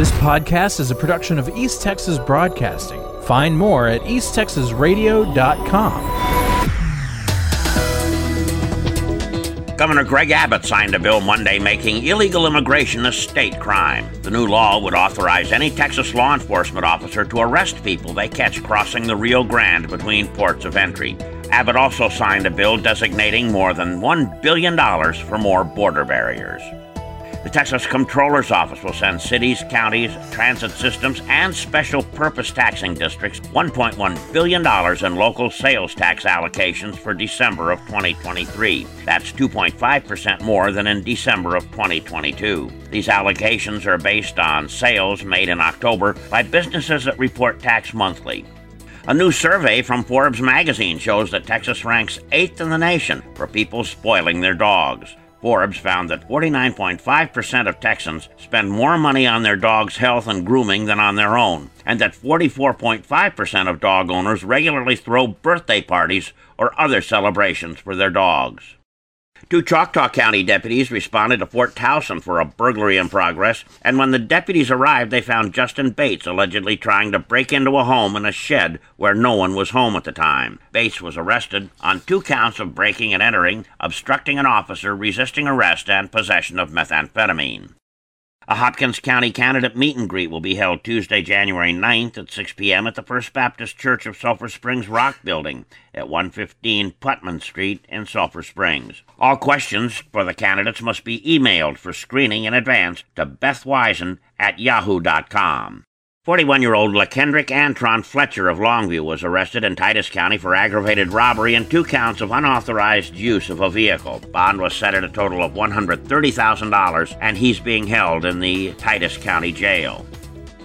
This podcast is a production of East Texas Broadcasting. Find more at easttexasradio.com. Governor Greg Abbott signed a bill Monday making illegal immigration a state crime. The new law would authorize any Texas law enforcement officer to arrest people they catch crossing the Rio Grande between ports of entry. Abbott also signed a bill designating more than $1 billion for more border barriers. The Texas Comptroller's Office will send cities, counties, transit systems, and special purpose taxing districts $1.1 billion in local sales tax allocations for December of 2023. That's 2.5% more than in December of 2022. These allocations are based on sales made in October by businesses that report tax monthly. A new survey from Forbes magazine shows that Texas ranks eighth in the nation for people spoiling their dogs. Forbes found that 49.5% of Texans spend more money on their dog's health and grooming than on their own, and that 44.5% of dog owners regularly throw birthday parties or other celebrations for their dogs. Two Choctaw County deputies responded to Fort Towson for a burglary in progress, and when the deputies arrived, they found Justin Bates allegedly trying to break into a home in a shed where no one was home at the time. Bates was arrested on two counts of breaking and entering, obstructing an officer, resisting arrest, and possession of methamphetamine. A Hopkins County candidate meet and greet will be held Tuesday, January 9th at 6 p.m. at the First Baptist Church of Sulphur Springs Rock Building at 115 Putman Street in Sulphur Springs. All questions for the candidates must be emailed for screening in advance to bethwisen at yahoo.com. 41 year old LaKendrick Antron Fletcher of Longview was arrested in Titus County for aggravated robbery and two counts of unauthorized use of a vehicle. Bond was set at a total of $130,000 and he's being held in the Titus County Jail.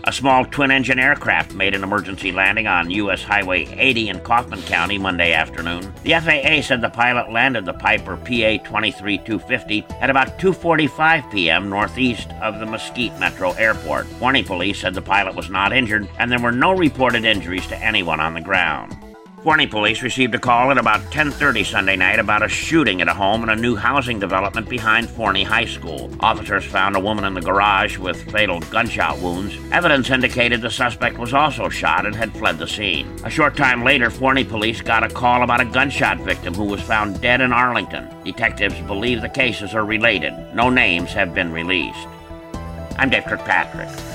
A small twin engine aircraft made an emergency landing on U.S. Highway 80 in Kaufman County Monday afternoon. The FAA said the pilot landed the Piper PA 23250 at about 2:45 p.m. northeast of the Mesquite Metro Airport. Forney police said the pilot was not injured and there were no reported injuries to anyone on the ground. Forney police received a call at about 10:30 Sunday night about a shooting at a home in a new housing development behind Forney High School. Officers found a woman in the garage with fatal gunshot wounds. Evidence indicated the suspect was also shot and had fled the scene. A short time later, Forney police got a call about a gunshot victim who was found dead in Arlington. Detectives believe the cases are related. No names have been released. I'm Dave Kirkpatrick.